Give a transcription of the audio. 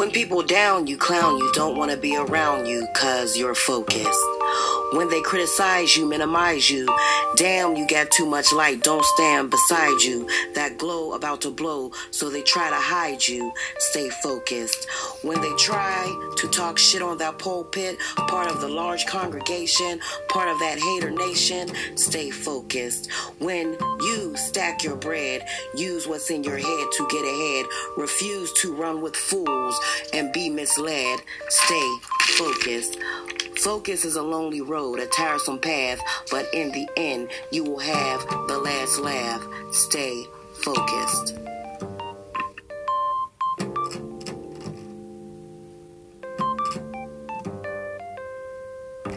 When people down you, clown you, don't want to be around you cause you're focused. When they criticize you, minimize you, damn, you got too much light, don't stand beside you. That glow about to blow, so they try to hide you. Stay focused. When they try to talk shit on that pulpit, part of the large congregation, part of that hater nation, stay focused. When you stack your bread, use what's in your head to get ahead. Refuse to run with fools and be misled. Stay focused. Focus is a lonely road, a tiresome path, but in the end, you will have the last laugh. Stay focused.